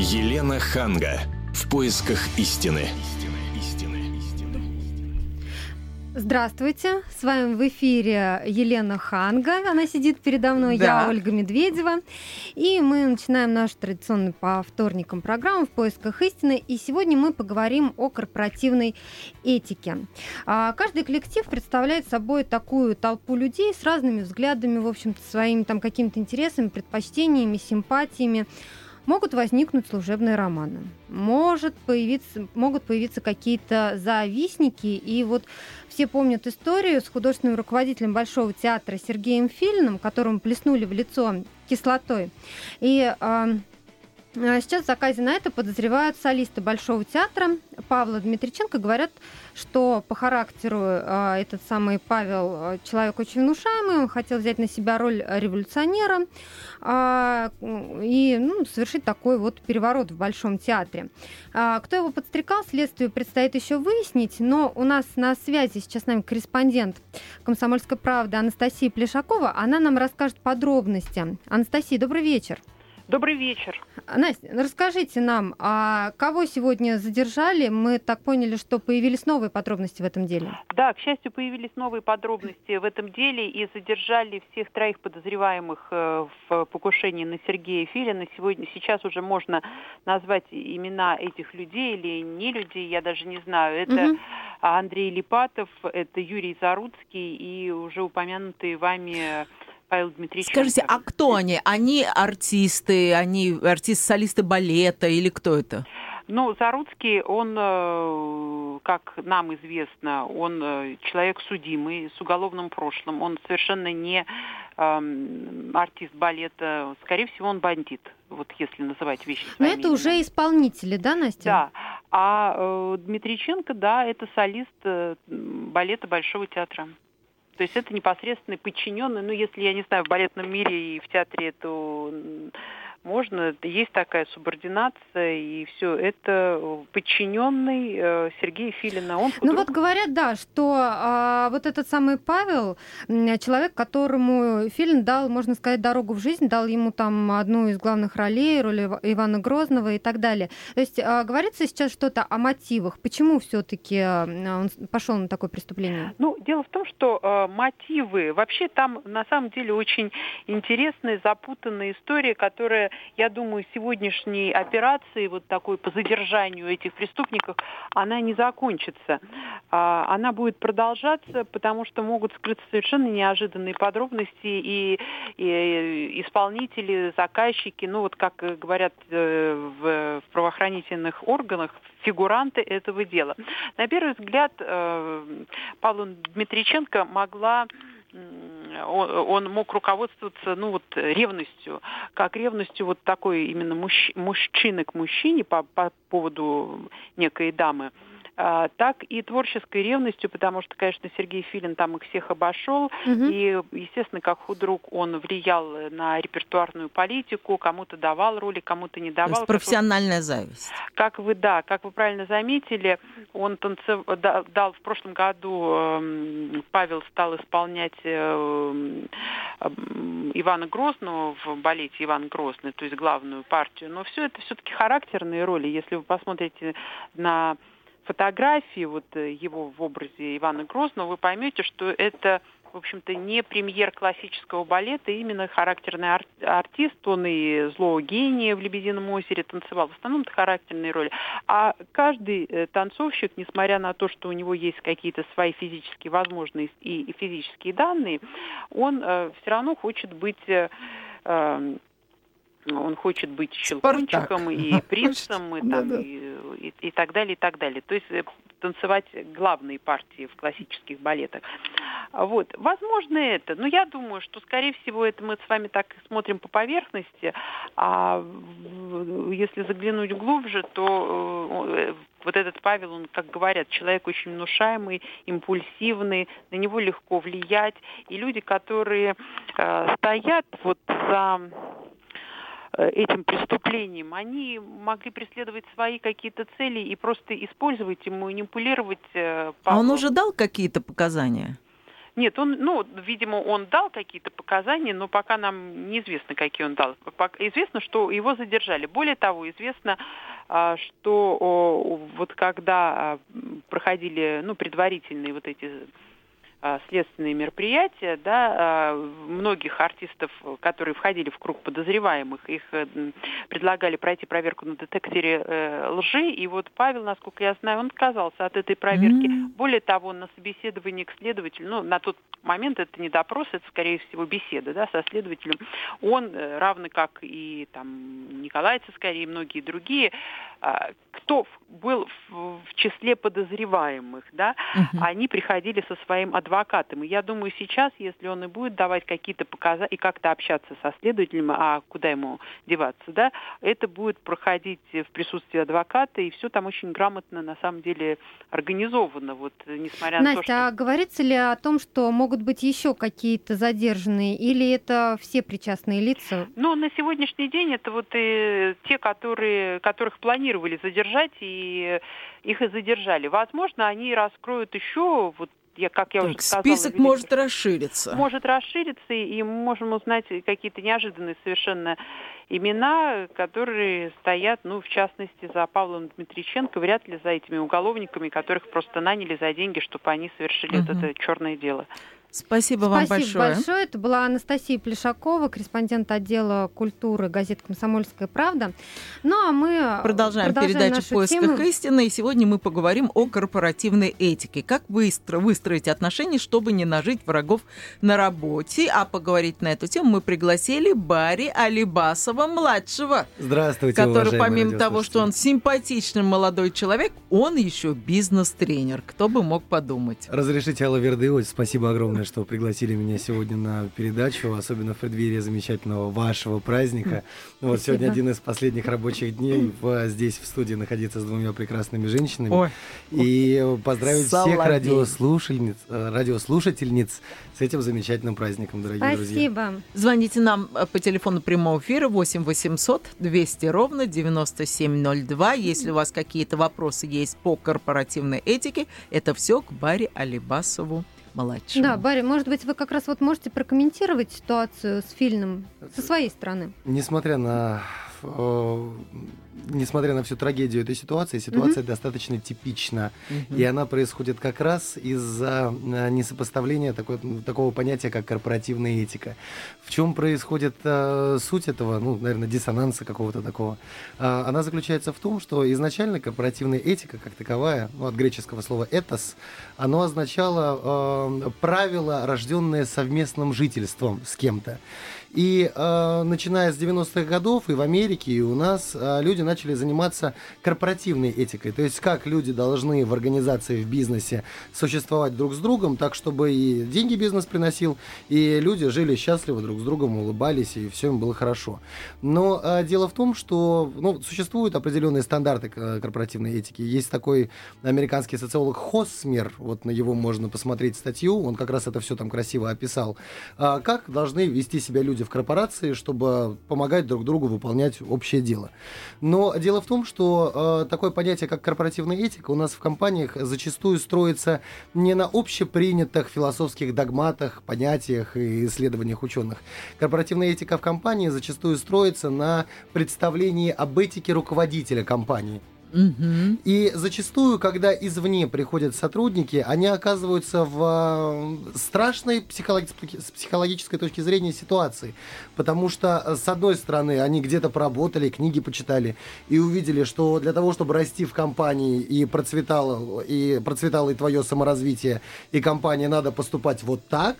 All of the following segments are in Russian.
Елена Ханга. В поисках истины. Здравствуйте, с вами в эфире Елена Ханга, она сидит передо мной, Да. я Ольга Медведева, и мы начинаем нашу традиционную по вторникам программу «В поисках истины», и сегодня мы поговорим о корпоративной этике. А, Каждый коллектив представляет собой такую толпу людей с разными взглядами, в общем-то, своими там какими-то интересами, предпочтениями, симпатиями, могут возникнуть служебные романы. Может появиться, могут появиться какие-то завистники. И вот все помнят историю с художественным руководителем Большого театра Сергеем Филиным, которому плеснули в лицо кислотой. И а Сейчас в заказе на это подозревают солисты Большого театра Павла Дмитриченко. Говорят, что по характеру а, этот самый Павел а, человек очень внушаемый, он хотел взять на себя роль революционера а, и ну, совершить такой вот переворот в Большом театре. А, Кто его подстрекал, следствию предстоит еще выяснить, но у нас на связи сейчас с нами корреспондент «Комсомольской правды» Анастасия Плешакова. Она нам расскажет подробности. Анастасия, добрый вечер. Добрый вечер. Настя, ну расскажите нам, а кого сегодня задержали? Мы так поняли, что появились новые подробности в этом деле. Да, к счастью, появились новые подробности в этом деле и задержали всех троих подозреваемых э, в покушении на Сергея Филина. Сегодня, сейчас уже можно назвать имена этих людей или не людей, я даже не знаю. Это Мгм. Андрей Липатов, это Юрий Заруцкий и уже упомянутый вами Павел Дмитриевич. Скажите, а кто они? Они артисты, они артисты-солисты балета или кто это? Ну, Заруцкий, он, э, как нам известно, он э, человек судимый, с уголовным прошлым. Он совершенно не эм, артист балета. Скорее всего, он бандит, вот если называть вещи Но это уже исполнители, да, Настя? Да. А э, Дмитриченко, да, это солист э, балета Большого театра. То есть это непосредственный подчиненный, ну, если, я не знаю, в балетном мире и в театре это м, можно, есть такая субординация, и все, это э, подчиненный э, Сергея Филина. Он Ну вот говорят, да, что а, вот этот самый Павел, человек, которому Филин дал, можно сказать, дорогу в жизнь, дал ему там одну из главных ролей, роль Ива- Ивана Грозного и так далее. То есть а, говорится сейчас что-то о мотивах. Почему все-таки он пошел на такое преступление? Ну, дело в том, что э, мотивы, вообще там на самом деле очень интересная, запутанная история, которая, я думаю, сегодняшней операции, вот такой по задержанию этих преступников, она не закончится. А, она будет продолжаться, потому что могут скрыться совершенно неожиданные подробности и, и исполнители, заказчики, ну вот как говорят э, в, в правоохранительных органах, фигуранты этого дела. На первый взгляд, э, Павла Дмитриченко могла он, мог руководствоваться, ну вот, ревностью, как ревностью вот такой именно мужч- мужчины к мужчине по, по поводу некой дамы, а, так и творческой ревностью, потому что, конечно, Сергей Филин там их всех обошел, Мгм. и, естественно, как худрук он влиял на репертуарную политику, кому-то давал роли, кому-то не То давал. есть Как вы- профессиональная зависть. как вы, да, как вы правильно заметили, он танцев... да- дал в прошлом году, эм, Павел стал исполнять эм, Ивана Грозного в балете Иван Грозный, то есть главную партию. Но все это все-таки характерные роли. Если вы посмотрите на фотографии вот э, его в образе Ивана Грозного, вы поймете, что это в общем-то, не премьер классического балета, именно характерный ар- артист, он и злого гения в «Лебедином озере» танцевал, в основном это характерные роли. А каждый э, танцовщик, несмотря на то, что у него есть какие-то свои физические возможности и, и физические данные, он все равно хочет быть э, э, он хочет быть щелкунчиком Спартак. и принцем, и, там, Да-да. и, и- и так далее, и так далее. То есть э, танцевать главные партии в классических балетах. А Вот. Возможно это, но я думаю, что, скорее всего, это мы с вами так смотрим по поверхности, а если заглянуть глубже, то э, вот этот Павел, он, как говорят, человек очень внушаемый, импульсивный, на него легко влиять. И люди, которые э, стоят вот за э, этим преступлением, они могли преследовать свои какие-то цели и просто использовать и манипулировать э, А он Павлом. уже дал какие-то показания? Нет, он, ну, видимо, он дал какие-то показания, но пока нам неизвестно, какие он дал. Известно, что его задержали. Более того, известно, а, что вот когда а, проходили ну, предварительные вот эти следственные мероприятия, да, а, многих артистов, которые входили в круг подозреваемых, их э, предлагали пройти проверку на детекторе э, лжи, и вот Павел, насколько я знаю, он отказался от этой проверки. Mm-hmm. Более того, на собеседовании к следователю, ну, на тот момент это не допрос, это, скорее всего, беседа, да, со следователем, он, э, равно как и там Николай Цискарий и многие другие, а, кто был в, числе подозреваемых, да, угу. они приходили со своим адвокатом. И я думаю, сейчас, если он и будет давать какие-то показания и как-то общаться со следователем, а куда ему деваться, да, это будет проходить в присутствии адвоката, и все там очень грамотно, на самом деле, организовано, вот, несмотря Настя, на то, что... а говорится ли о том, что могут быть еще какие-то задержанные, или это все причастные лица? Ну, на сегодняшний день это вот и те, которые, которых планировали задержать, и их и задержали. Возможно, они раскроют еще вот я, как я так, уже сказала, список видите, может расшириться. Может расшириться, и мы можем узнать какие-то неожиданные совершенно имена, которые стоят, ну, в частности, за Павлом Дмитриченко, вряд ли за этими уголовниками, которых просто наняли за деньги, чтобы они совершили угу. это черное дело. Спасибо вам Спасибо большое. большое. Это была Анастасия Плешакова, корреспондент отдела культуры газеты «Комсомольская правда». Ну а мы продолжаем, продолжаем передачу «В поисках тему. истины». И сегодня мы поговорим о корпоративной этике. Как быстро выстроить отношения, чтобы не нажить врагов на работе. А поговорить на эту тему мы пригласили Барри Алибасова-младшего. Здравствуйте, Который помимо того, что он симпатичный молодой человек, он еще бизнес-тренер. Кто бы мог подумать. Разрешите, Алла Вердыевич, спасибо огромное огромное, что пригласили меня сегодня на передачу, особенно в преддверии замечательного вашего праздника. Ну, вот сегодня один из последних рабочих дней в, здесь в студии находиться с двумя прекрасными женщинами. Ой. И поздравить Соловей. всех радиослушательниц, э, радиослушательниц с этим замечательным праздником, дорогие Спасибо. друзья. Спасибо. Звоните нам э, по телефону прямого эфира 8 800 200 ровно 9702. Если у вас какие-то вопросы есть по корпоративной этике, это все к Баре Алибасову младшему. Да, Барри, может быть, вы как раз вот можете прокомментировать ситуацию с фильмом со своей стороны? Несмотря на э, несмотря на всю трагедию этой ситуации, ситуация mm-hmm. достаточно типична. Mm-hmm. И она происходит как раз из-за э, несопоставления такой, такого понятия, как корпоративная этика. В чем происходит э, суть этого, ну, наверное, диссонанса какого-то такого? Э, она заключается в том, что изначально корпоративная этика, как таковая, ну, от греческого слова «этос», оно означало э, правило, рожденное совместным жительством с кем-то. И э, начиная с 90-х годов и в Америке, и у нас э, люди начали заниматься корпоративной этикой. То есть как люди должны в организации, в бизнесе существовать друг с другом, так чтобы и деньги бизнес приносил, и люди жили счастливо друг с другом, улыбались, и все им было хорошо. Но э, дело в том, что ну, существуют определенные стандарты корпоративной этики. Есть такой американский социолог Хоссмер, вот на его можно посмотреть статью, он как раз это все там красиво описал. Э, как должны вести себя люди люди в корпорации, чтобы помогать друг другу выполнять общее дело. Но дело в том, что э, такое понятие, как корпоративная этика, у нас в компаниях зачастую строится не на общепринятых философских догматах, понятиях и исследованиях ученых. Корпоративная этика в компании зачастую строится на представлении об этике руководителя компании. Угу. И зачастую, когда извне приходят сотрудники, они оказываются в э, страшной психологи- с психологической точки зрения ситуации. Потому что, э, с одной стороны, они где-то поработали, книги почитали и увидели, что для того, чтобы расти в компании и процветало, и процветало и твое саморазвитие, и компании надо поступать вот так,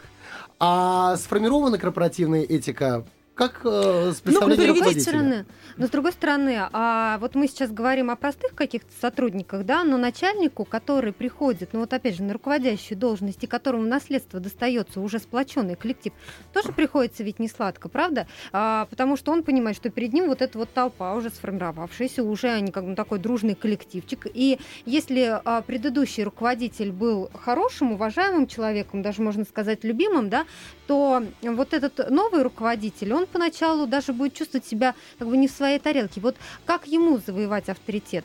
а сформирована корпоративная этика как э, с ну, с другой стороны, но с другой стороны, а вот мы сейчас говорим о простых каких-то сотрудниках, да, но начальнику, который приходит, ну вот опять же, на руководящую должность, и которому наследство достается уже сплоченный коллектив, тоже приходится ведь не сладко, правда? А, потому что он понимает, что перед ним вот эта вот толпа уже сформировавшаяся, уже они как бы такой дружный коллективчик. И если а, предыдущий руководитель был хорошим, уважаемым человеком, даже можно сказать любимым, да, то вот этот новый руководитель, он поначалу даже будет чувствовать себя как бы не в своей тарелке. Вот как ему завоевать авторитет?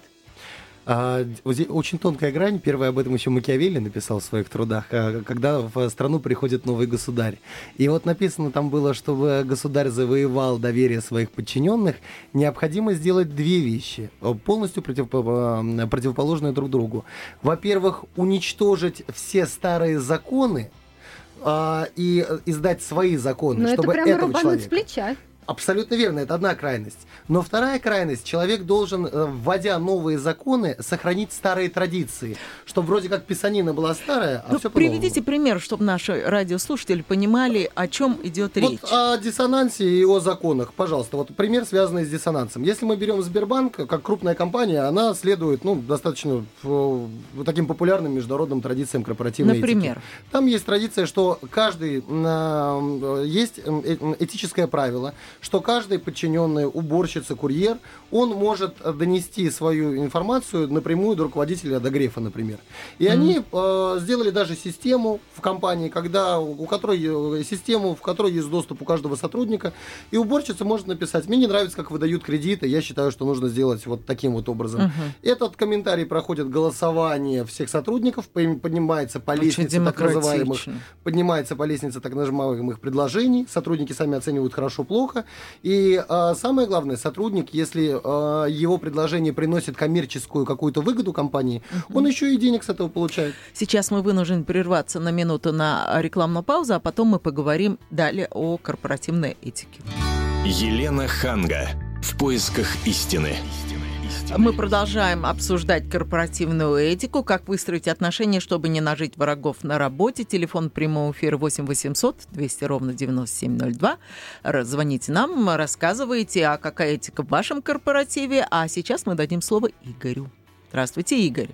А, очень тонкая грань. Первое об этом еще Макиавелли написал в своих трудах, а, когда в страну приходит новый государь. И вот написано там было, чтобы государь завоевал доверие своих подчиненных, необходимо сделать две вещи, полностью против, противоположные друг другу. Во-первых, уничтожить все старые законы, а, и издать свои законы, Но чтобы это прямо этого человека... с плеча. Абсолютно верно, это одна крайность. Но вторая крайность, человек должен, э, вводя новые законы, сохранить старые традиции, чтобы вроде как писанина была старая, а ну, все Приведите пример, чтобы наши радиослушатели понимали, о чем идет речь. Вот о диссонансе и о законах, пожалуйста. Вот пример, связанный с диссонансом. Если мы берем Сбербанк, как крупная компания, она следует ну, достаточно в, в таким популярным международным традициям корпоративной Например? этики. Там есть традиция, что каждый э, есть э, этическое правило, что каждый подчиненный, уборщица, курьер, он может донести свою информацию напрямую до руководителя, до Грефа, например. И mm-hmm. они э, сделали даже систему в компании, когда, у которой, э, систему, в которой есть доступ у каждого сотрудника, и уборщица может написать, мне не нравится, как выдают кредиты, я считаю, что нужно сделать вот таким вот образом. Mm-hmm. Этот комментарий проходит голосование всех сотрудников, поднимается по лестнице так называемых, поднимается по лестнице так называемых предложений, сотрудники сами оценивают хорошо-плохо, и э, самое главное, сотрудник, если э, его предложение приносит коммерческую какую-то выгоду компании, угу. он еще и денег с этого получает. Сейчас мы вынуждены прерваться на минуту на рекламную паузу, а потом мы поговорим далее о корпоративной этике. Елена Ханга. В поисках истины. Мы продолжаем обсуждать корпоративную этику, как выстроить отношения, чтобы не нажить врагов на работе. Телефон прямого эфира 8 800 200 ровно 9702. Звоните нам, рассказывайте, а какая этика в вашем корпоративе. А сейчас мы дадим слово Игорю. Здравствуйте, Игорь.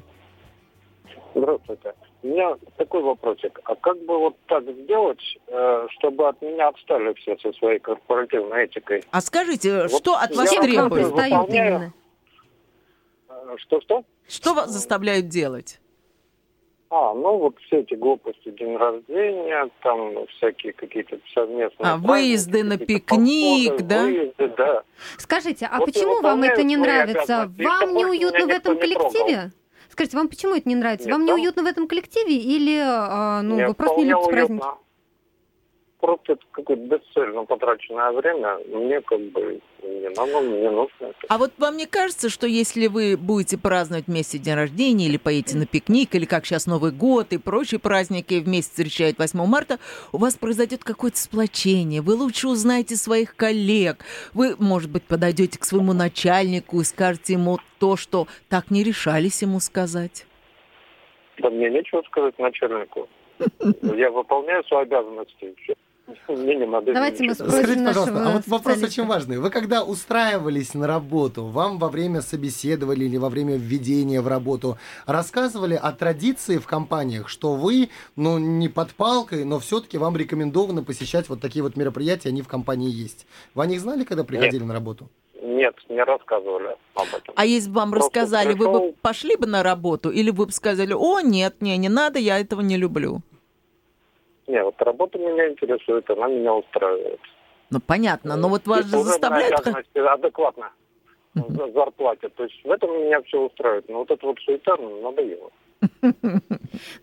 Здравствуйте. У меня такой вопросик. А как бы вот так сделать, э, чтобы от меня отстали все со своей корпоративной этикой? А скажите, вот что от вас требуют? Выполняю... Что-что? Что вас заставляют делать? А, ну вот все эти глупости, день рождения, там всякие какие-то совместные... А, выезды на пикник, походы, да? Выезды, да. Скажите, а вот почему вам это не нравится? Вам неуютно в этом коллективе? Скажите, вам почему это не нравится? Нет, вам там... неуютно в этом коллективе или а, ну, вы просто не любите праздники? Просто это какое-то бесцельно потраченное время. Мне как бы не надо, не нужно. А вот вам не кажется, что если вы будете праздновать вместе день рождения или поедете на пикник, или как сейчас Новый год и прочие праздники вместе встречают 8 марта, у вас произойдет какое-то сплочение, вы лучше узнаете своих коллег, вы, может быть, подойдете к своему начальнику и скажете ему то, что так не решались ему сказать? Да мне нечего сказать начальнику. Я выполняю свои обязанности. Мне. Давайте мы спросим Скажите, пожалуйста, а вот вопрос очень важный. Вы когда устраивались на работу, вам во время собеседования или во время введения в работу рассказывали о традиции в компаниях, что вы, ну, не под палкой, но все-таки вам рекомендовано посещать вот такие вот мероприятия, они в компании есть. Вы о них знали, когда приходили Нет. на работу? Нет, не рассказывали об этом. А если бы вам Просто рассказали, пришел... вы бы пошли бы на работу или вы бы сказали, о, нет, не, не надо, я этого не люблю? Нет, вот работа меня интересует, она меня устраивает. Ну, понятно, но вот вас же заставляют... адекватно зарплате. То есть в этом меня все устраивает. Но вот это вот суета надоело.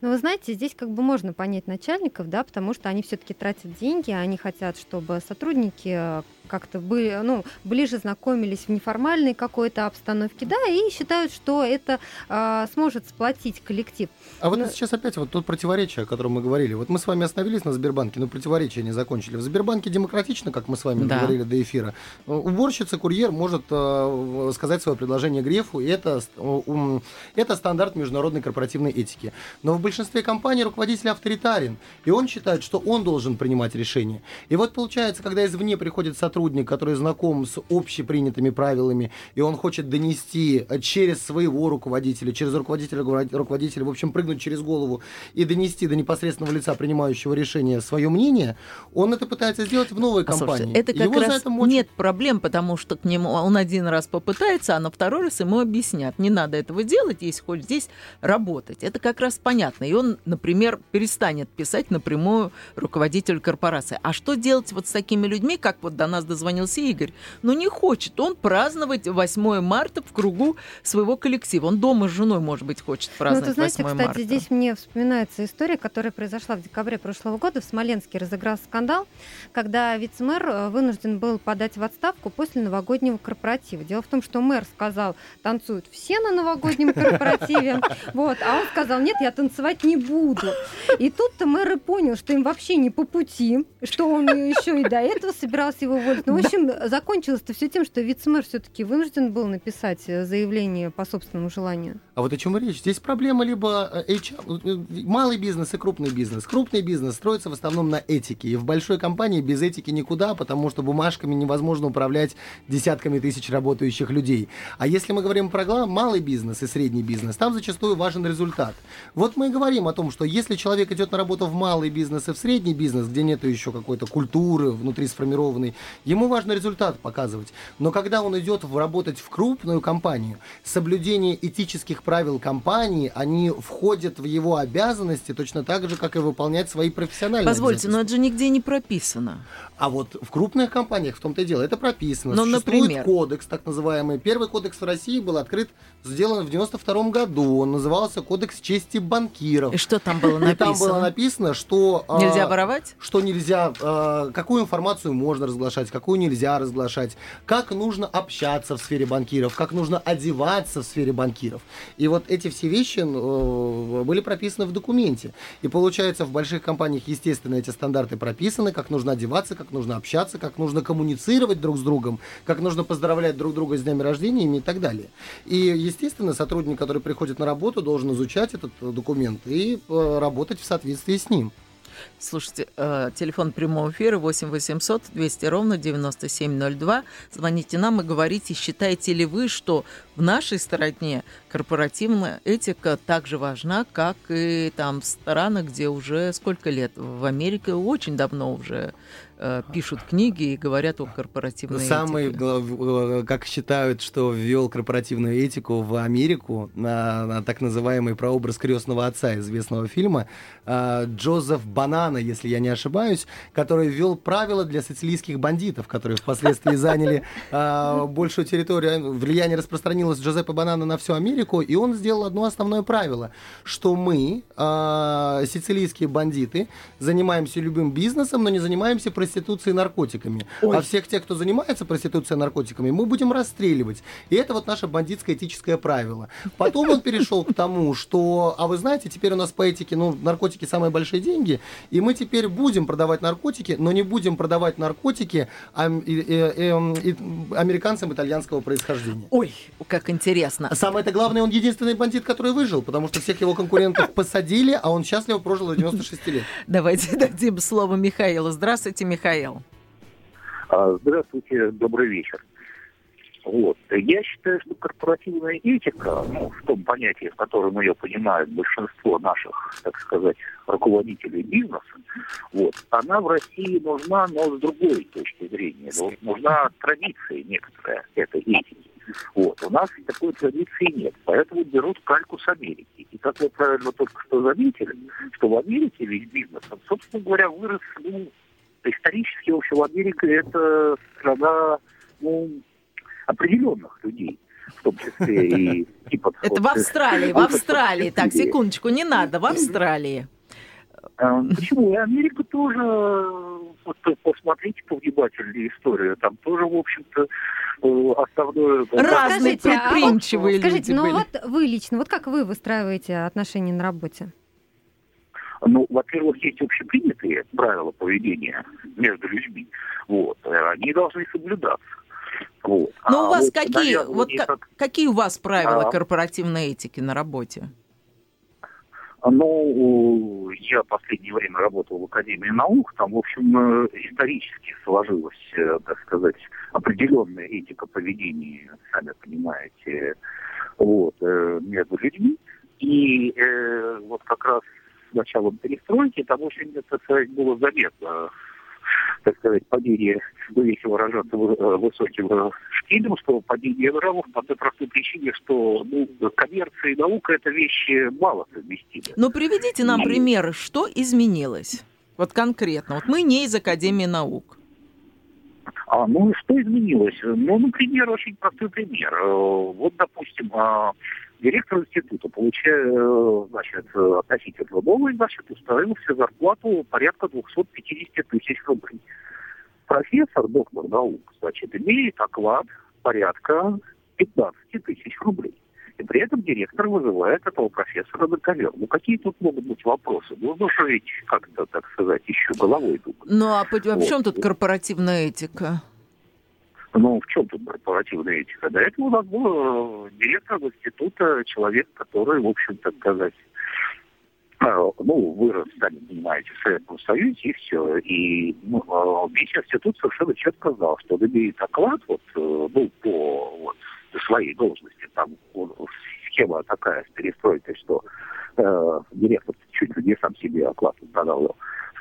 Ну, вы знаете, здесь как бы можно понять начальников, да, потому что они все-таки тратят деньги, они хотят, чтобы сотрудники как-то были, ну, ближе знакомились в неформальной какой-то обстановке, да, и считают, что это а, сможет сплотить коллектив. А вот но... сейчас опять вот тут противоречие, о котором мы говорили. Вот мы с вами остановились на Сбербанке, но противоречия не закончили. В Сбербанке демократично, как мы с вами да. говорили до эфира. Уборщица, курьер может э, сказать свое предложение Грефу, и это, э, это стандарт международной корпоративной этики. Но в большинстве компаний руководитель авторитарен, и он считает, что он должен принимать решения. И вот получается, когда извне приходит сотрудник, сотрудник, который знаком с общепринятыми правилами, и он хочет донести через своего руководителя, через руководителя руководителя, в общем, прыгнуть через голову и донести до непосредственного лица, принимающего решение, свое мнение, он это пытается сделать в новой компании. Слушайте, это как Его раз это мочат... нет проблем, потому что к нему он один раз попытается, а на второй раз ему объяснят, не надо этого делать, если хочешь здесь работать. Это как раз понятно. И он, например, перестанет писать напрямую руководителю корпорации. А что делать вот с такими людьми, как вот до нас дозвонился Игорь. Но не хочет он праздновать 8 марта в кругу своего коллектива. Он дома с женой, может быть, хочет праздновать ну, знаете, 8 кстати, марта. здесь мне вспоминается история, которая произошла в декабре прошлого года. В Смоленске разыгрался скандал, когда вице-мэр э, вынужден был подать в отставку после новогоднего корпоратива. Дело в том, что мэр сказал, танцуют все на новогоднем корпоративе, вот, а он сказал, нет, я танцевать не буду. И тут-то мэр и понял, что им вообще не по пути, что он еще и до этого собирался его уволить. Ну, в общем, закончилось-то все тем, что вице-мэр все-таки вынужден был написать заявление по собственному желанию. А вот о чем речь? Здесь проблема либо HR, э, э, малый бизнес и крупный бизнес. Крупный бизнес строится в основном на этике. И в большой компании без этики никуда, потому что бумажками невозможно управлять десятками тысяч работающих людей. А если мы говорим про малый бизнес и средний бизнес, там зачастую важен результат. Вот мы и говорим о том, что если человек идет на работу в малый бизнес и в средний бизнес, где нет еще какой-то культуры внутри сформированной, ему важно результат показывать. Но когда он идет работать в крупную компанию, соблюдение этических правил компании, они входят в его обязанности точно так же, как и выполнять свои профессиональные Позвольте, но это же нигде не прописано. А вот в крупных компаниях в том-то и дело, это прописано. Ну, Существует например? кодекс, так называемый. Первый кодекс в России был открыт, сделан в 92 году. Он назывался Кодекс чести банкиров. И что там было написано? И там было написано, что... А, нельзя воровать? Что нельзя, а, какую информацию можно разглашать, какую нельзя разглашать, как нужно общаться в сфере банкиров, как нужно одеваться в сфере банкиров. И вот эти все вещи э, были прописаны в документе. И получается, в больших компаниях, естественно, эти стандарты прописаны, как нужно одеваться, как нужно общаться, как нужно коммуницировать друг с другом, как нужно поздравлять друг друга с днями рождения и так далее. И, естественно, сотрудник, который приходит на работу, должен изучать этот документ и э, работать в соответствии с ним. Слушайте, э, телефон прямого эфира 8 800 200 ровно 9702. Звоните нам и говорите, считаете ли вы, что в нашей стране корпоративная этика так же важна, как и там в странах, где уже сколько лет? В Америке очень давно уже Э, пишут книги и говорят о корпоративной Самый, этике. Самый, как считают, что ввел корпоративную этику в Америку на, на так называемый прообраз крестного отца известного фильма э, Джозеф Банана, если я не ошибаюсь, который ввел правила для сицилийских бандитов, которые впоследствии заняли э, большую территорию. Влияние распространилось Джозепа Банана на всю Америку, и он сделал одно основное правило, что мы, сицилийские бандиты, занимаемся любым бизнесом, но не занимаемся проституцией и наркотиками. Ой. А всех тех, кто занимается проституцией и наркотиками, мы будем расстреливать. И это вот наше бандитское этическое правило. Потом он перешел к тому, что, а вы знаете, теперь у нас по этике, ну, наркотики самые большие деньги, и мы теперь будем продавать наркотики, но не будем продавать наркотики американцам итальянского происхождения. Ой, как интересно. Самое это главное, он единственный бандит, который выжил, потому что всех его конкурентов посадили, а он счастливо прожил до 96 лет. Давайте дадим слово Михаилу. Здравствуйте, Михаил. Михаил. А, здравствуйте, добрый вечер. Вот. Я считаю, что корпоративная этика, ну, в том понятии, в котором ее понимает большинство наших, так сказать, руководителей бизнеса, вот, она в России нужна, но с другой точки зрения. Нужна традиция некоторая этой этики. Вот. У нас такой традиции нет, поэтому берут кальку с Америки. И как вы правильно только что заметили, что в Америке весь бизнес, собственно говоря, вырос ну, исторически, в общем, Америка это страна ну, определенных людей в том числе и типа... Это в Австралии, в Австралии. Так, секундочку, не надо, в Австралии. А, почему? И Америка тоже, вот посмотрите повнимательнее историю, там тоже, в общем-то, э, основное... Разные предприимчивые а вот, Скажите, ну вот вы лично, вот как вы выстраиваете отношения на работе? Ну, во-первых, есть общепринятые правила поведения между людьми. Вот. Э, они должны соблюдаться. Вот. Ну, а у вас вот, какие, вот как, какие у вас правила а, корпоративной этики на работе? Ну, я в последнее время работал в Академии наук, там, в общем, э, исторически сложилась, э, так сказать, определенная этика поведения, сами понимаете, вот, между людьми. И э, вот как раз началом перестройки, там очень, так сказать, было заметно так сказать, падение, ну, если выражаться э, высоким э, штилем, что падение нравов по той простой причине, что ну, коммерция и наука – это вещи мало совместимы. Ну, приведите нам и... примеры, что изменилось? Вот конкретно. Вот мы не из Академии наук. А, ну, что изменилось? Ну, например, очень простой пример. Э, вот, допустим, а, директор института, получая, э, значит, относительно трудовой, значит, установил себе зарплату порядка 250 тысяч рублей. Профессор, доктор наук, значит, имеет оклад порядка 15 тысяч рублей. И при этом директор вызывает этого профессора на ковер. Ну, какие тут могут быть вопросы? Нужно же ведь как-то, так сказать, еще головой думать. Ну, а, а в чем тут корпоративная этика? Ну, в чем тут корпоративная этика? До этого у нас был э, директор института, человек, который, в общем, так сказать, э, ну, вырос, сами понимаете, в Советском Союзе, и все. И ну, э, весь институт совершенно четко знал, что он имеет оклад, вот, ну, по вот, своей должности. Там схема такая с перестройкой, что э, директор чуть ли не сам себе оклад устанавливал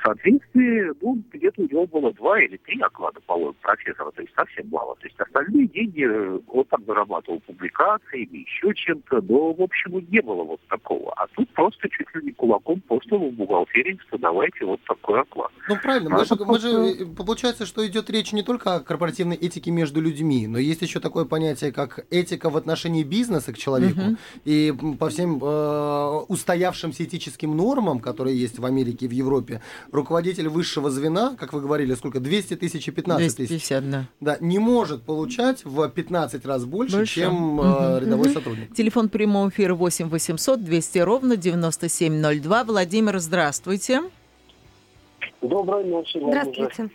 соответствии, ну, где-то у него было два или три оклада, по-моему, профессора, то есть совсем мало. То есть остальные деньги э, он там зарабатывал публикациями, еще чем-то, но, в общем, не было вот такого. А тут просто чуть ли не кулаком просто в бухгалтерии, что давайте вот такой оклад. Ну, правильно, мы, же, мы же, э, получается, что идет речь не только о корпоративной этике между людьми, но есть еще такое понятие, как этика в отношении бизнеса к человеку. Угу. И по всем э, устоявшимся этическим нормам, которые есть в Америке и в Европе, руководитель высшего звена, как вы говорили, сколько? 200 тысяч и 15 тысяч. 250, да. Да, не может получать в 15 раз больше, больше. чем угу. рядовой угу. сотрудник. Телефон прямого эфира 8 800 200 ровно 9702. Владимир, здравствуйте. Доброй ночи. Здравствуйте.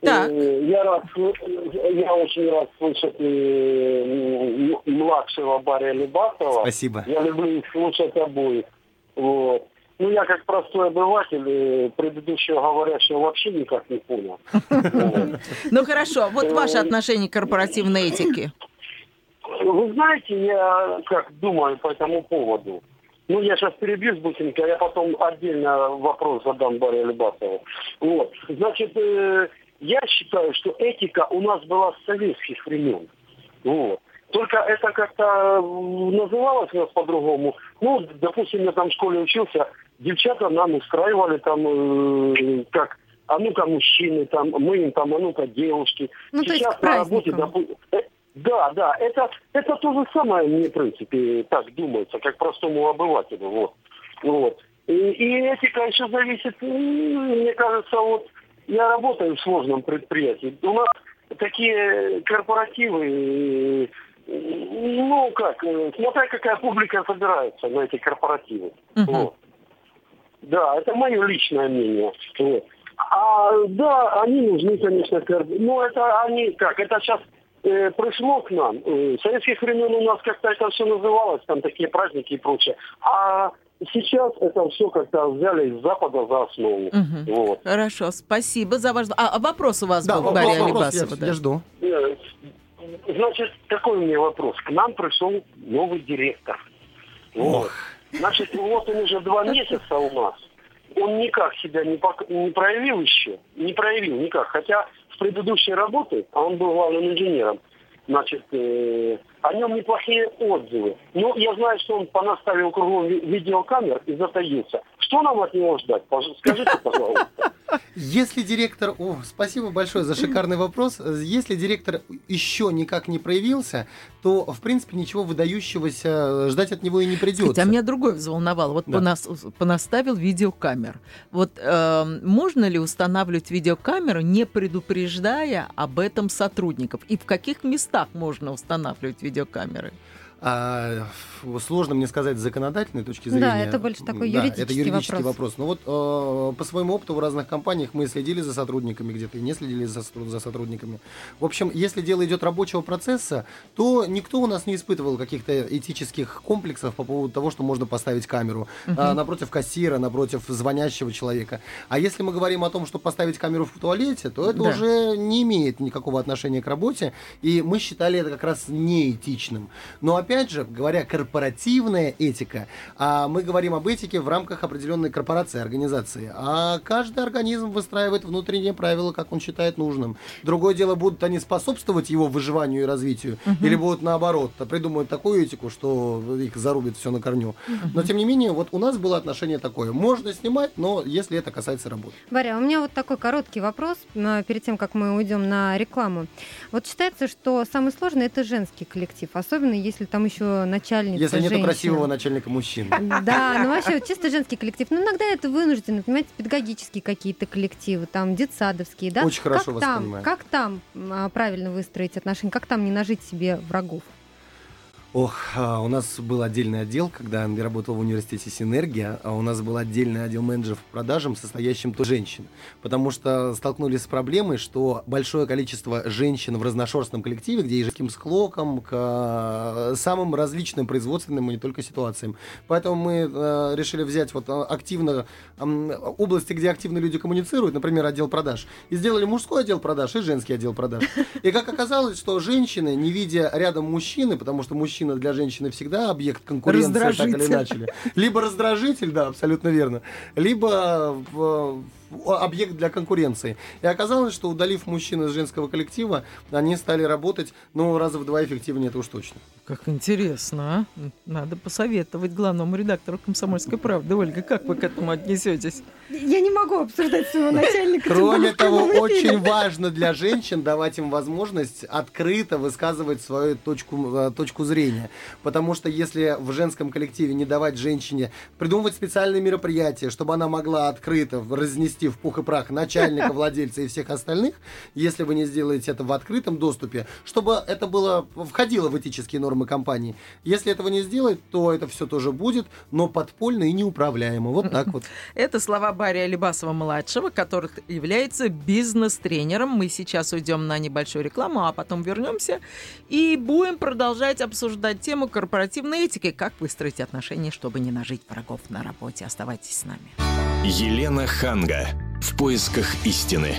Так. Э, я рад, я очень рад слышать э, младшего Барри Лебатова. Спасибо. Я люблю их слушать обоих. Вот. Ну, я как простой обыватель э, предыдущего говорящего вообще никак не понял. Ну, хорошо. Вот ваше отношение к корпоративной этике. Вы знаете, я как думаю по этому поводу. Ну, я сейчас перебью быстренько, а я потом отдельно вопрос задам Барри Алибасову. Вот. Значит, э, я считаю, что этика у нас была с советских времен. Вот. Только это как-то называлось у нас по-другому. Ну, допустим, я там в школе учился, девчата нам устраивали там, э, как, а ну-ка мужчины, там, мы им там, а ну-ка девушки. Ну, Сейчас на работе, допустим, э, да, да, это, это то же самое, мне, в принципе, так думается, как простому обывателю, вот. вот. И, и этика еще зависит, мне кажется, вот я работаю в сложном предприятии. У нас такие корпоративы, ну как, э, смотря какая публика собирается на эти корпоративы. Uh-huh. Вот. Да, это мое личное мнение. Вот. А да, они нужны, конечно, но это они как, это сейчас э, пришло к нам. Э, в советских времен у нас как-то это все называлось, там такие праздники и прочее. А Сейчас это все как-то взяли из Запада за основу. Угу. Вот. Хорошо, спасибо за ваш... А, а вопрос у вас да, был, Дарья Алибасова? Я, да. я жду. Э, значит, такой у меня вопрос. К нам пришел новый директор. Вот. Значит, вот он уже два месяца у нас. Он никак себя не, пок... не проявил еще. Не проявил никак. Хотя с предыдущей работы, а он был главным инженером, значит, э, о нем неплохие отзывы. Но я знаю, что он понаставил кругом видеокамер и затаился. Что нам от него ждать? Скажите, пожалуйста. Если директор... О, спасибо большое за шикарный вопрос. Если директор еще никак не проявился, то, в принципе, ничего выдающегося ждать от него и не придется. Хотя меня другой взволновал. Вот да. понас, понаставил видеокамер. Вот э, можно ли устанавливать видеокамеру, не предупреждая об этом сотрудников? И в каких местах можно устанавливать видеокамеры? А, сложно мне сказать с законодательной точки зрения. Да, это больше такой да, юридический, это юридический вопрос. вопрос. Но вот э, по своему опыту в разных компаниях мы следили за сотрудниками, где-то и не следили за, за сотрудниками. В общем, если дело идет рабочего процесса, то никто у нас не испытывал каких-то этических комплексов по поводу того, что можно поставить камеру uh-huh. а, напротив кассира, напротив звонящего человека. А если мы говорим о том, что поставить камеру в туалете, то это да. уже не имеет никакого отношения к работе, и мы считали это как раз неэтичным. Но опять же, говоря корпоративная этика, а мы говорим об этике в рамках определенной корпорации, организации. А каждый организм выстраивает внутренние правила, как он считает нужным. Другое дело, будут они способствовать его выживанию и развитию, угу. или будут наоборот, придумают такую этику, что их зарубит все на корню. Угу. Но тем не менее, вот у нас было отношение такое. Можно снимать, но если это касается работы. Варя, у меня вот такой короткий вопрос перед тем, как мы уйдем на рекламу. Вот считается, что самый сложный это женский коллектив, особенно если там еще начальник. Если нет красивого начальника мужчины. Да, ну вообще чисто женский коллектив. Ну иногда это вынужденно, понимаете, педагогические какие-то коллективы, там детсадовские, да? Очень хорошо как там, Как там а, правильно выстроить отношения, как там не нажить себе врагов? Ох, а, у нас был отдельный отдел, когда я работал в университете «Синергия», а у нас был отдельный отдел менеджеров по продажам, состоящим то женщин. Потому что столкнулись с проблемой, что большое количество женщин в разношерстном коллективе, где и женским склоком, к а, самым различным производственным и не только ситуациям. Поэтому мы решили взять вот активно области, где активно люди коммуницируют, например, отдел продаж, и сделали мужской отдел продаж и женский отдел продаж. И как оказалось, что женщины, не видя рядом мужчины, потому что мужчины мужчина для женщины всегда объект конкуренции, так или иначе. Либо раздражитель, да, абсолютно верно, либо объект для конкуренции. И оказалось, что удалив мужчин из женского коллектива, они стали работать, ну, раза в два эффективнее, это уж точно. Как интересно, а? Надо посоветовать главному редактору «Комсомольской правды». Ольга, как вы к этому отнесетесь? Я не могу обсуждать своего начальника. Кроме того, очень важно для женщин давать им возможность открыто высказывать свою точку, э, точку зрения. Потому что если в женском коллективе не давать женщине придумывать специальные мероприятия, чтобы она могла открыто разнести в пух и прах начальника, владельца и всех остальных, если вы не сделаете это в открытом доступе, чтобы это было входило в этические нормы компании. Если этого не сделать, то это все тоже будет, но подпольно и неуправляемо. Вот так вот. Это слова Барри Алибасова-младшего, который является бизнес-тренером. Мы сейчас уйдем на небольшую рекламу, а потом вернемся и будем продолжать обсуждать тему корпоративной этики, как выстроить отношения, чтобы не нажить врагов на работе. Оставайтесь с нами. Елена Ханга. В поисках истины.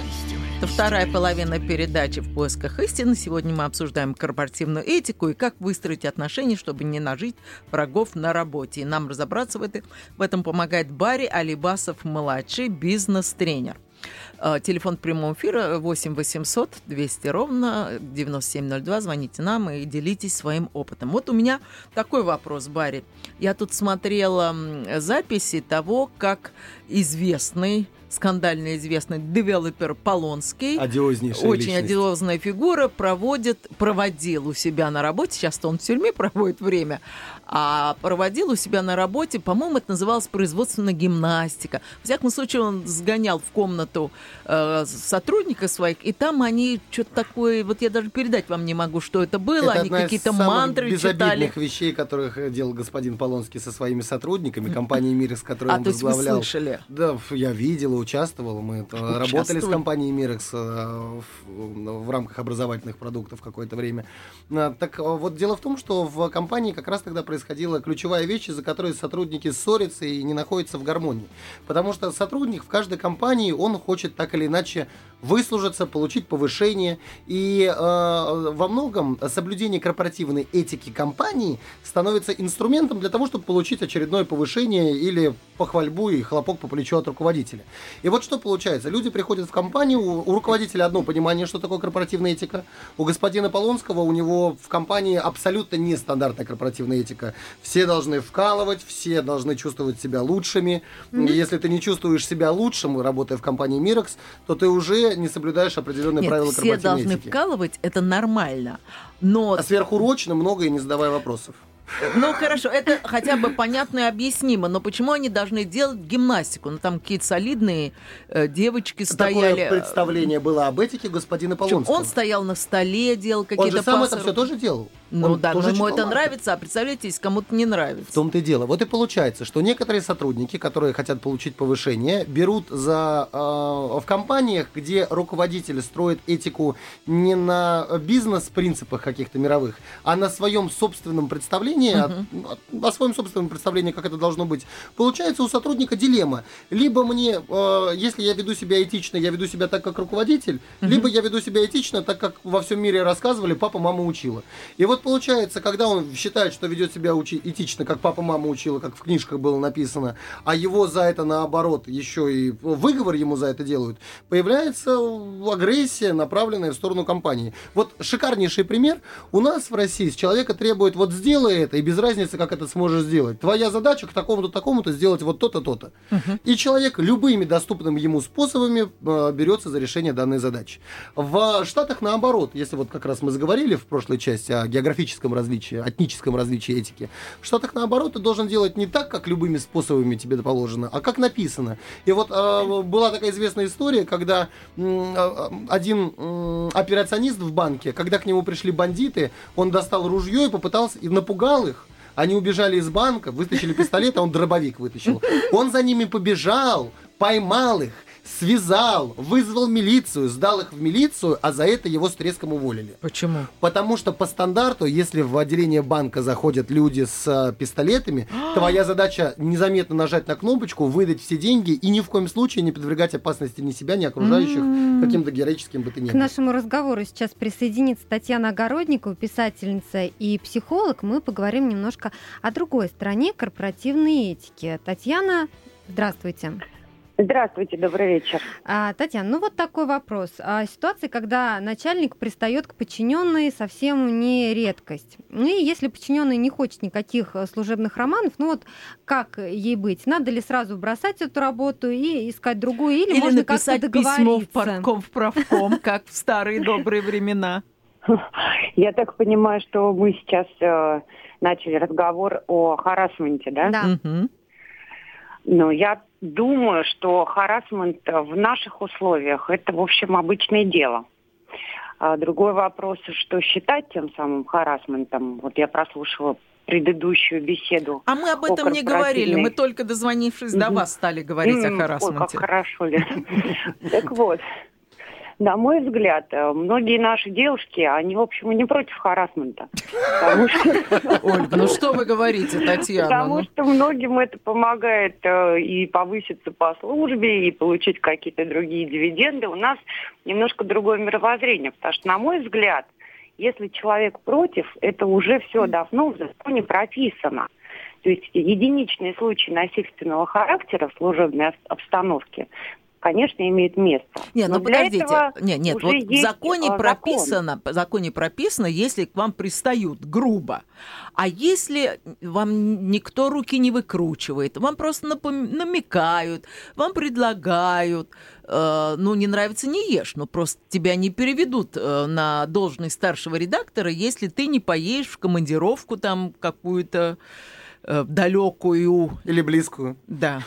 Это вторая половина передачи «В поисках истины». Сегодня мы обсуждаем корпоративную этику и как выстроить отношения, чтобы не нажить врагов на работе. И нам разобраться в, этой, в этом помогает Барри Алибасов-младший, бизнес-тренер. Э, телефон прямого эфира 8 800 200 ровно 9702. Звоните нам и делитесь своим опытом. Вот у меня такой вопрос, Барри. Я тут смотрела записи того, как известный скандально известный девелопер Полонский, очень личность. одиозная фигура, проводит, проводил у себя на работе, сейчас он в тюрьме проводит время, а проводил у себя на работе, по-моему, это называлось производственная гимнастика. В всяком случае, он сгонял в комнату э, сотрудника своих, и там они что-то такое, вот я даже передать вам не могу, что это было, это они какие-то мантры читали. вещей, которых делал господин Полонский со своими сотрудниками, компанией Мирекс, которую а, он возглавлял. Вы слышали? Да, я видел участвовал. Мы работали с компанией Мирекс э, в, в рамках образовательных продуктов какое-то время. А, так вот, дело в том, что в компании как раз тогда происходило происходила ключевая вещь, из-за которой сотрудники ссорятся и не находятся в гармонии. Потому что сотрудник в каждой компании, он хочет так или иначе выслужиться, получить повышение. И э, во многом соблюдение корпоративной этики компании становится инструментом для того, чтобы получить очередное повышение или похвальбу и хлопок по плечу от руководителя. И вот что получается. Люди приходят в компанию, у руководителя одно понимание, что такое корпоративная этика. У господина Полонского, у него в компании абсолютно нестандартная корпоративная этика. Все должны вкалывать, все должны чувствовать себя лучшими. Mm-hmm. Если ты не чувствуешь себя лучшим, работая в компании Мирекс, то ты уже не соблюдаешь определенные Нет, правила корпоративной все должны вкалывать, это нормально. Но... А сверхурочно много и не задавая вопросов. Ну хорошо, это хотя бы понятно и объяснимо, но почему они должны делать гимнастику? Ну там какие-то солидные э, девочки стояли. Такое представление было об этике господина Полонского. Он стоял на столе, делал какие-то Он же сам это все тоже делал. Ну Он да, но ему это нравится, а представляете, если кому-то не нравится. В том-то и дело. Вот и получается, что некоторые сотрудники, которые хотят получить повышение, берут за э, в компаниях, где руководитель строит этику не на бизнес-принципах каких-то мировых, а на своем собственном представлении uh-huh. о, о своем собственном представлении, как это должно быть. Получается у сотрудника дилемма. Либо мне, э, если я веду себя этично, я веду себя так, как руководитель, uh-huh. либо я веду себя этично, так, как во всем мире рассказывали, папа, мама учила. И вот вот получается, когда он считает, что ведет себя учи- этично, как папа мама учила, как в книжках было написано, а его за это наоборот еще и выговор ему за это делают, появляется агрессия, направленная в сторону компании. Вот шикарнейший пример. У нас в России с человека требует вот сделай это, и без разницы, как это сможешь сделать. Твоя задача к такому-то, такому-то сделать вот то-то, то-то. Угу. И человек любыми доступными ему способами э, берется за решение данной задачи. В Штатах наоборот, если вот как раз мы заговорили в прошлой части о географическом различии, этническом различии этики, в Штатах наоборот ты должен делать не так, как любыми способами тебе положено, а как написано. И вот э, была такая известная история, когда э, один э, операционист в банке, когда к нему пришли бандиты, он достал ружье и попытался, и напугал их, они убежали из банка, вытащили пистолет, а он дробовик вытащил. Он за ними побежал, поймал их, связал, вызвал милицию, сдал их в милицию, а за это его с треском уволили. Почему? Потому что по стандарту, если в отделение банка заходят люди с э, пистолетами, твоя задача незаметно нажать на кнопочку, выдать все деньги и ни в коем случае не подвергать опасности ни себя, ни окружающих каким-то героическим бы ты ни К нашему разговору сейчас присоединится Татьяна Огородникова, писательница и психолог. Мы поговорим немножко о другой стороне корпоративной этики. Татьяна, здравствуйте. Здравствуйте, добрый вечер. А, Татьяна, ну вот такой вопрос. А, ситуация, когда начальник пристает к подчиненной, совсем не редкость. Ну и если подчиненный не хочет никаких э, служебных романов, ну вот как ей быть? Надо ли сразу бросать эту работу и искать другую, или, или можно написать как-то письмо в партком, в правком, как в старые добрые времена? Я так понимаю, что мы сейчас э, начали разговор о харасменте, да? Да. Угу. Ну, я думаю, что харасмент в наших условиях это, в общем, обычное дело. А другой вопрос, что считать тем самым харасментом. Вот я прослушала предыдущую беседу. А мы об этом не говорили, мы только дозвонившись до вас стали говорить о харасменте. Ой, как хорошо, Лена. Так вот, на мой взгляд, э, многие наши девушки, они, в общем, не против харасмента. Ольга, ну что вы говорите, Татьяна? Потому ну? что многим это помогает э, и повыситься по службе, и получить какие-то другие дивиденды. У нас немножко другое мировоззрение, потому что, на мой взгляд, если человек против, это уже все давно в законе прописано. То есть единичные случаи насильственного характера в служебной обстановке конечно, имеет место. Нет, ну подождите. Нет, нет, вот в законе закон. прописано, в законе прописано, если к вам пристают грубо. А если вам никто руки не выкручивает, вам просто намекают, вам предлагают, э, ну, не нравится, не ешь, но просто тебя не переведут э, на должность старшего редактора, если ты не поедешь в командировку там какую-то э, далекую. Или близкую. Да.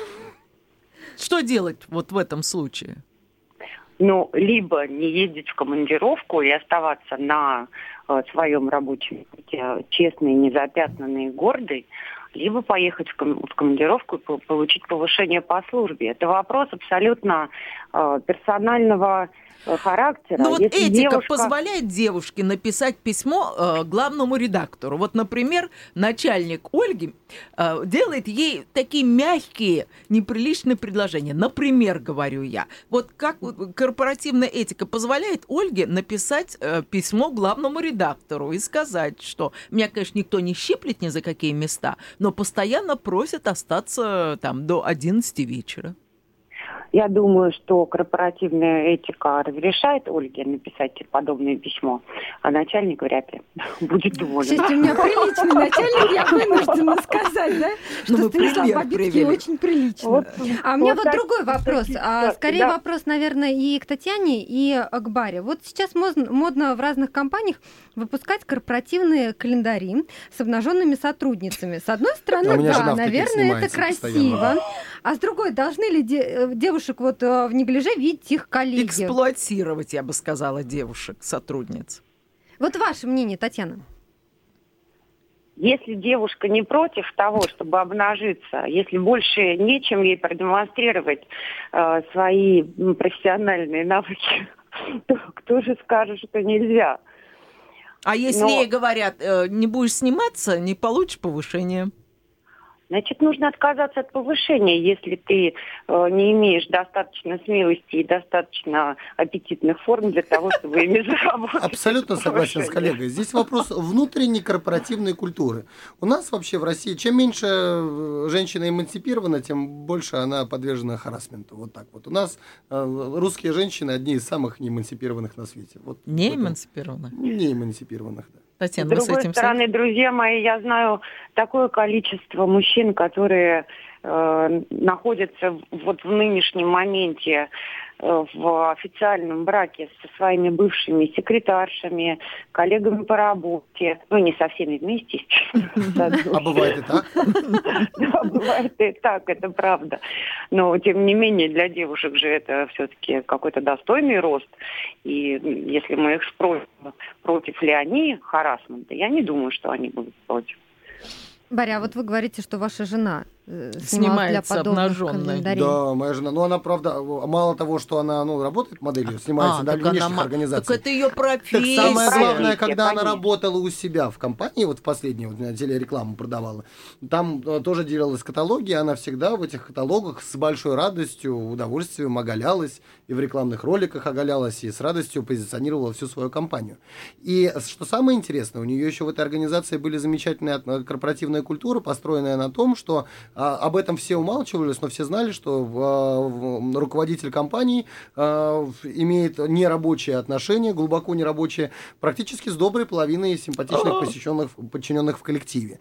Что делать вот в этом случае? Ну, либо не ездить в командировку и оставаться на э, своем рабочем пути честный, незапятнанный и гордый, либо поехать в, ком- в командировку и получить повышение по службе. Это вопрос абсолютно э, персонального Э, характера. Ну вот Если этика девушка... позволяет девушке написать письмо э, главному редактору. Вот, например, начальник Ольги э, делает ей такие мягкие, неприличные предложения. Например, говорю я, вот как корпоративная этика позволяет Ольге написать э, письмо главному редактору и сказать, что меня, конечно, никто не щиплет ни за какие места, но постоянно просят остаться там до 11 вечера. Я думаю, что корпоративная этика разрешает Ольге написать подобное письмо, а начальник вряд ли будет доволен. Кстати, у меня приличный начальник, я вынуждена сказать, да? Ну, что Станислав Бабицкий очень прилично. Вот, а у меня вот, вот другой вопрос. А, скорее да. вопрос, наверное, и к Татьяне, и к Баре. Вот сейчас модно в разных компаниях выпускать корпоративные календари с обнаженными сотрудницами. С одной стороны, да, наверное, это красиво. А с другой, должны ли девушки девушек вот э, в неглиже видеть их коллеги. Эксплуатировать, я бы сказала, девушек, сотрудниц. Вот ваше мнение, Татьяна. Если девушка не против того, чтобы обнажиться, если больше нечем ей продемонстрировать э, свои профессиональные навыки, то кто же скажет, что нельзя? А если Но... ей говорят, э, не будешь сниматься, не получишь повышение? Значит, нужно отказаться от повышения, если ты э, не имеешь достаточно смелости и достаточно аппетитных форм для того, чтобы ими заработать. Абсолютно согласен с коллегой. Здесь вопрос внутренней корпоративной культуры. У нас вообще в России, чем меньше э, женщина эмансипирована, тем больше она подвержена харасменту. Вот так вот. У нас э, русские женщины одни из самых неэмансипированных на свете. Вот не эмансипированных? Не эмансипированных, да. Татьяна, С другой стороны, согласны? друзья мои, я знаю такое количество мужчин, которые э, находятся вот в нынешнем моменте Э, в официальном браке со своими бывшими секретаршами, коллегами по работе. Ну, не со всеми вместе, А бывает и так? Да, бывает и так, это правда. Но, тем не менее, для девушек же это все-таки какой-то достойный рост. И если мы их спросим, против ли они харасмента, я не думаю, что они будут против. Баря, а вот вы говорите, что ваша жена снимается обнаженной. Да, моя жена. Ну, она, правда, мало того, что она ну, работает моделью, снимается а, да, внешних она... организаций. Так это ее профессия. Так самое главное, когда она работала у себя в компании, вот в последней, вот на телерекламу продавала, там э, тоже делалась каталоги, она всегда в этих каталогах с большой радостью, удовольствием оголялась, и в рекламных роликах оголялась, и с радостью позиционировала всю свою компанию. И что самое интересное, у нее еще в этой организации были замечательные э, корпоративная культура, построенная на том, что а, об этом все умалчивались, но все знали, что а, руководитель компании а, имеет нерабочие отношения, глубоко нерабочие, практически с доброй половиной симпатичных посещенных, подчиненных в коллективе.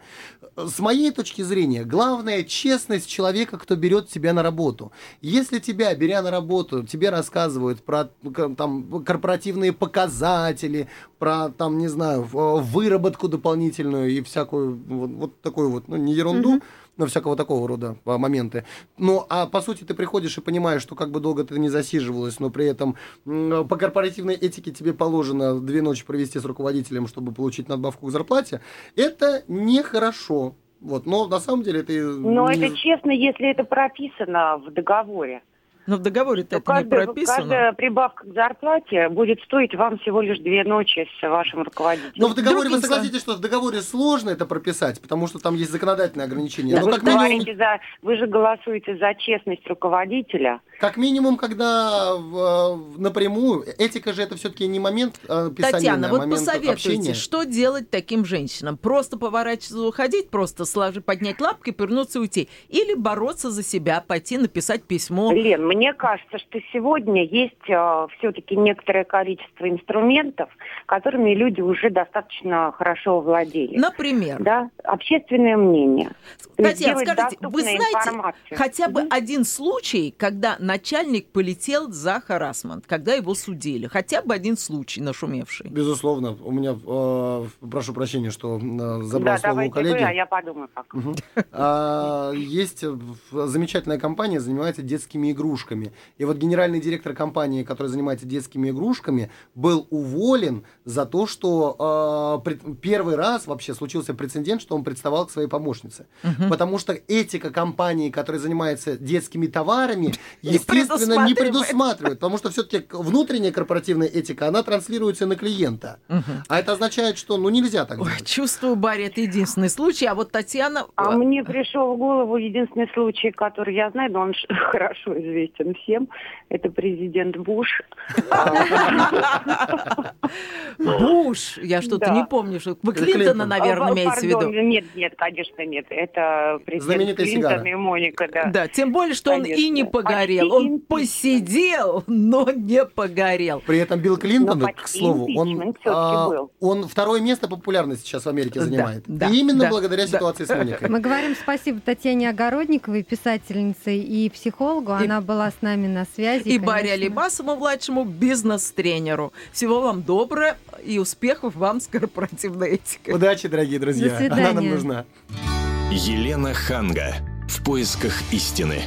С моей точки зрения, главная честность человека, кто берет тебя на работу. Если тебя, беря на работу, тебе рассказывают про там, корпоративные показатели, про, там, не знаю, выработку дополнительную и всякую вот, вот такую вот, ну, не ерунду, mm-hmm ну, всякого такого рода а, моменты. Ну, а по сути ты приходишь и понимаешь, что как бы долго ты не засиживалась, но при этом по корпоративной этике тебе положено две ночи провести с руководителем, чтобы получить надбавку к зарплате, это нехорошо. Вот, но на самом деле это... Но не... это честно, если это прописано в договоре. Но в договоре-то это каждая, не прописано. Каждая прибавка к зарплате будет стоить вам всего лишь две ночи с вашим руководителем. Но в договоре Другим вы согласитесь, что в договоре сложно это прописать, потому что там есть законодательные ограничения. Да, Но вы, как минимум... за, вы же голосуете за честность руководителя. Как минимум, когда в, напрямую, этика же это все-таки не момент э, писания, Татьяна, а вот момент посоветуйте, общения. что делать таким женщинам? Просто поворачиваться, уходить, просто сложить, поднять лапки, повернуться и уйти? Или бороться за себя, пойти написать письмо? Лен, мне кажется, что сегодня есть э, все-таки некоторое количество инструментов, которыми люди уже достаточно хорошо владели. Например? Да, общественное мнение. Татьяна, скажите, вы знаете хотя бы mm-hmm. один случай, когда начальник полетел за харасмент, когда его судили? Хотя бы один случай нашумевший. Безусловно. У меня, э, прошу прощения, что э, забрал да, слово у коллеги. Вы, а я подумаю пока. А, есть замечательная компания, занимается детскими игрушками. И вот генеральный директор компании, который занимается детскими игрушками, был уволен за то, что э, первый раз вообще случился прецедент, что он представал к своей помощнице. Угу. Потому что этика компании, которая занимается детскими товарами, естественно, не предусматривает, потому что все-таки внутренняя корпоративная этика, она транслируется на клиента. Угу. А это означает, что ну нельзя так Ой, Чувствую, Барри, это единственный случай, а вот Татьяна... А мне пришел в голову единственный случай, который я знаю, но он хорошо известен всем, это президент Буш. Буш, я что-то не помню, что вы Клинтона, наверное, имеете в виду. Нет, нет, конечно, нет, это президент Клинтон и Моника, да. Да, тем более, что он и не погорел, он посидел, но не погорел. При этом Билл Клинтон, к слову, он, а, он второе место популярности сейчас в Америке занимает. Именно да, благодаря да. ситуации с Моникой. Мы говорим спасибо Татьяне Огородниковой, писательнице и психологу. Она была с нами на связи. И Барри Алибасову, младшему бизнес-тренеру. Всего вам доброго и успехов вам с корпоративной этикой. Удачи, дорогие друзья. До свидания. Она нам нужна. Елена Ханга. В поисках истины.